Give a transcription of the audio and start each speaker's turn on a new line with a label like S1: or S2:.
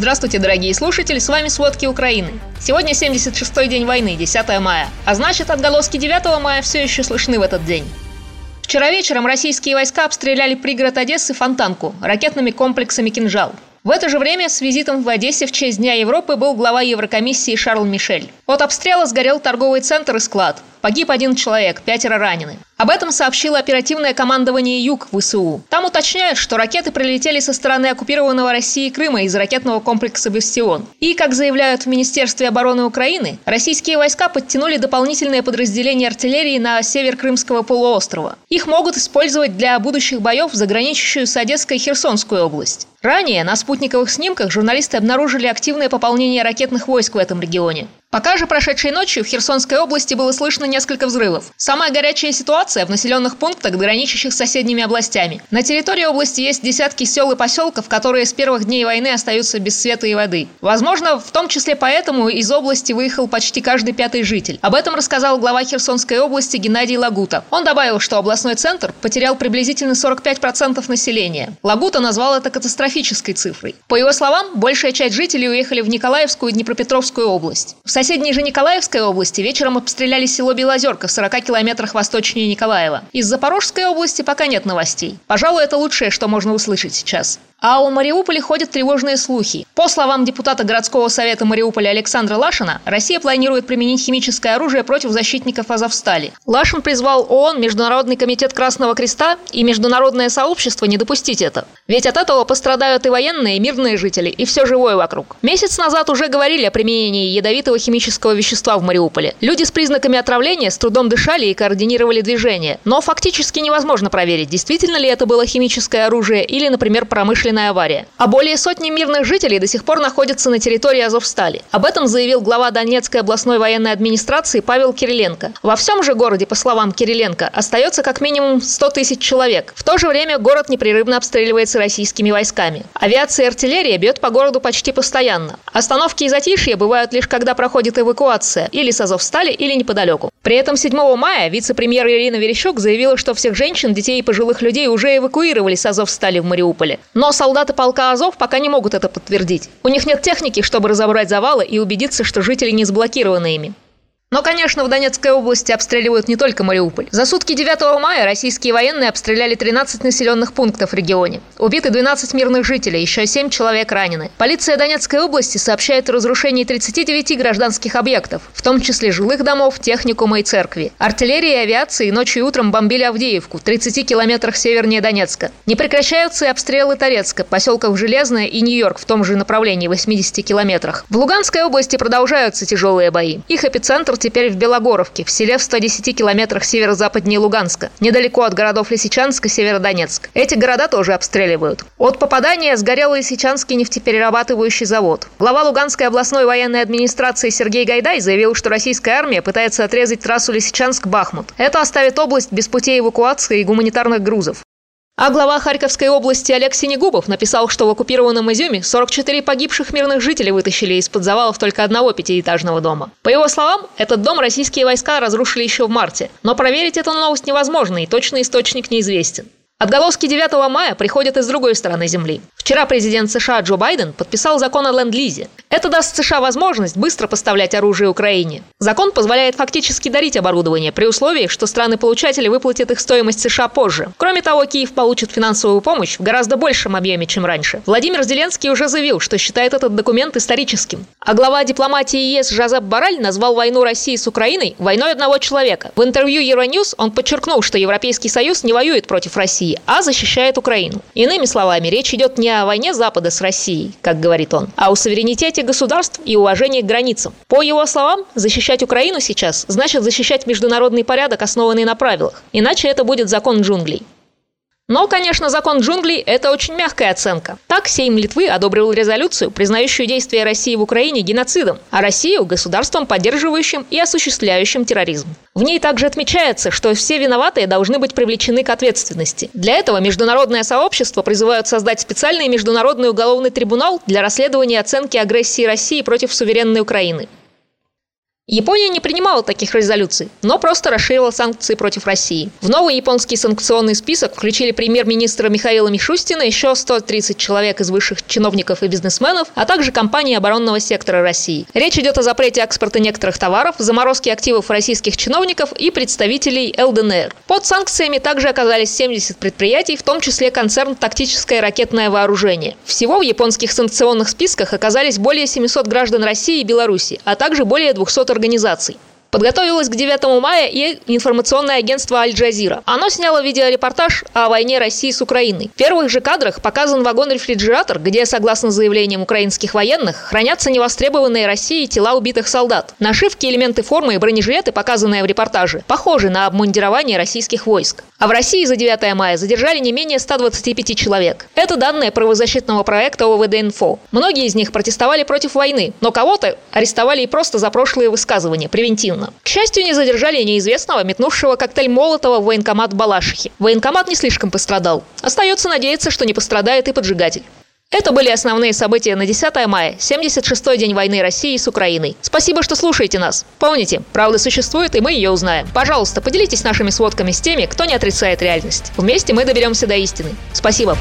S1: Здравствуйте, дорогие слушатели, с вами «Сводки Украины». Сегодня 76-й день войны, 10 мая, а значит, отголоски 9 мая все еще слышны в этот день. Вчера вечером российские войска обстреляли пригород Одессы Фонтанку ракетными комплексами «Кинжал». В это же время с визитом в Одессе в честь Дня Европы был глава Еврокомиссии Шарл Мишель. От обстрела сгорел торговый центр и склад. Погиб один человек, пятеро ранены. Об этом сообщило оперативное командование «Юг» ВСУ. Там уточняют, что ракеты прилетели со стороны оккупированного России Крыма из ракетного комплекса «Бастион». И, как заявляют в Министерстве обороны Украины, российские войска подтянули дополнительные подразделения артиллерии на север Крымского полуострова. Их могут использовать для будущих боев за граничащую с Одесской и Херсонскую область. Ранее на спутниковых снимках журналисты обнаружили активное пополнение ракетных войск в этом регионе. Пока же прошедшей ночью в Херсонской области было слышно несколько взрывов. Самая горячая ситуация в населенных пунктах, граничащих с соседними областями. На территории области есть десятки сел и поселков, которые с первых дней войны остаются без света и воды. Возможно, в том числе поэтому из области выехал почти каждый пятый житель. Об этом рассказал глава Херсонской области Геннадий Лагута. Он добавил, что областной центр потерял приблизительно 45% населения. Лагута назвал это катастрофической цифрой. По его словам, большая часть жителей уехали в Николаевскую и Днепропетровскую область. В соседней же Николаевской области вечером обстреляли село Белозерка в 40 километрах восточнее Николаева. Из Запорожской области пока нет новостей. Пожалуй, это лучшее, что можно услышать сейчас. А у Мариуполя ходят тревожные слухи. По словам депутата городского совета Мариуполя Александра Лашина, Россия планирует применить химическое оружие против защитников Азовстали. Лашин призвал ООН, Международный комитет Красного Креста и международное сообщество не допустить это. Ведь от этого пострадают и военные, и мирные жители, и все живое вокруг. Месяц назад уже говорили о применении ядовитого химического вещества в Мариуполе. Люди с признаками отравления с трудом дышали и координировали движение. Но фактически невозможно проверить, действительно ли это было химическое оружие или, например, промышленное промышленная авария. А более сотни мирных жителей до сих пор находятся на территории Азовстали. Об этом заявил глава Донецкой областной военной администрации Павел Кириленко. Во всем же городе, по словам Кириленко, остается как минимум 100 тысяч человек. В то же время город непрерывно обстреливается российскими войсками. Авиация и артиллерия бьет по городу почти постоянно. Остановки и затишья бывают лишь когда проходит эвакуация или с Азовстали, или неподалеку. При этом 7 мая вице-премьер Ирина Верещук заявила, что всех женщин, детей и пожилых людей уже эвакуировали с Азовстали в Мариуполе. Но солдаты полка Азов пока не могут это подтвердить. У них нет техники, чтобы разобрать завалы и убедиться, что жители не заблокированы ими. Но, конечно, в Донецкой области обстреливают не только Мариуполь. За сутки 9 мая российские военные обстреляли 13 населенных пунктов в регионе. Убиты 12 мирных жителей, еще 7 человек ранены. Полиция Донецкой области сообщает о разрушении 39 гражданских объектов, в том числе жилых домов, техникума и церкви. Артиллерия и авиации ночью и утром бомбили Авдеевку, в 30 километрах севернее Донецка. Не прекращаются и обстрелы Торецка, поселков Железное и Нью-Йорк в том же направлении, 80 километрах. В Луганской области продолжаются тяжелые бои. Их эпицентр теперь в Белогоровке, в селе в 110 километрах северо-западнее Луганска, недалеко от городов Лисичанск и Северодонецк. Эти города тоже обстреливают. От попадания сгорел Лисичанский нефтеперерабатывающий завод. Глава Луганской областной военной администрации Сергей Гайдай заявил, что российская армия пытается отрезать трассу Лисичанск-Бахмут. Это оставит область без путей эвакуации и гуманитарных грузов. А глава Харьковской области Олег Синегубов написал, что в оккупированном Изюме 44 погибших мирных жителей вытащили из-под завалов только одного пятиэтажного дома. По его словам, этот дом российские войска разрушили еще в марте. Но проверить эту новость невозможно, и точный источник неизвестен. Отголоски 9 мая приходят из другой стороны Земли. Вчера президент США Джо Байден подписал закон о ленд-лизе. Это даст США возможность быстро поставлять оружие Украине. Закон позволяет фактически дарить оборудование при условии, что страны-получатели выплатят их стоимость США позже. Кроме того, Киев получит финансовую помощь в гораздо большем объеме, чем раньше. Владимир Зеленский уже заявил, что считает этот документ историческим. А глава дипломатии ЕС Жозеп Бараль назвал войну России с Украиной войной одного человека. В интервью Euronews он подчеркнул, что Европейский Союз не воюет против России, России, а защищает Украину. Иными словами, речь идет не о войне Запада с Россией, как говорит он, а о суверенитете государств и уважении к границам. По его словам, защищать Украину сейчас значит защищать международный порядок, основанный на правилах. Иначе это будет закон джунглей. Но, конечно, закон джунглей – это очень мягкая оценка. Так, Сейм Литвы одобрил резолюцию, признающую действия России в Украине геноцидом, а Россию – государством, поддерживающим и осуществляющим терроризм. В ней также отмечается, что все виноватые должны быть привлечены к ответственности. Для этого международное сообщество призывают создать специальный международный уголовный трибунал для расследования и оценки агрессии России против суверенной Украины. Япония не принимала таких резолюций, но просто расширила санкции против России. В новый японский санкционный список включили премьер-министра Михаила Мишустина, еще 130 человек из высших чиновников и бизнесменов, а также компании оборонного сектора России. Речь идет о запрете экспорта некоторых товаров, заморозке активов российских чиновников и представителей ЛДНР. Под санкциями также оказались 70 предприятий, в том числе концерн «Тактическое ракетное вооружение». Всего в японских санкционных списках оказались более 700 граждан России и Беларуси, а также более 200 организаций. Подготовилось к 9 мая и информационное агентство «Аль-Джазира». Оно сняло видеорепортаж о войне России с Украиной. В первых же кадрах показан вагон-рефрижератор, где, согласно заявлениям украинских военных, хранятся невостребованные России тела убитых солдат. Нашивки, элементы формы и бронежилеты, показанные в репортаже, похожи на обмундирование российских войск. А в России за 9 мая задержали не менее 125 человек. Это данные правозащитного проекта ОВД-Инфо. Многие из них протестовали против войны, но кого-то арестовали и просто за прошлые высказывания, превентивно. К счастью, не задержали неизвестного, метнувшего коктейль Молотова в военкомат Балашихи. Военкомат не слишком пострадал. Остается надеяться, что не пострадает и поджигатель. Это были основные события на 10 мая, 76-й день войны России с Украиной. Спасибо, что слушаете нас. Помните, правда существует, и мы ее узнаем. Пожалуйста, поделитесь нашими сводками с теми, кто не отрицает реальность. Вместе мы доберемся до истины. Спасибо.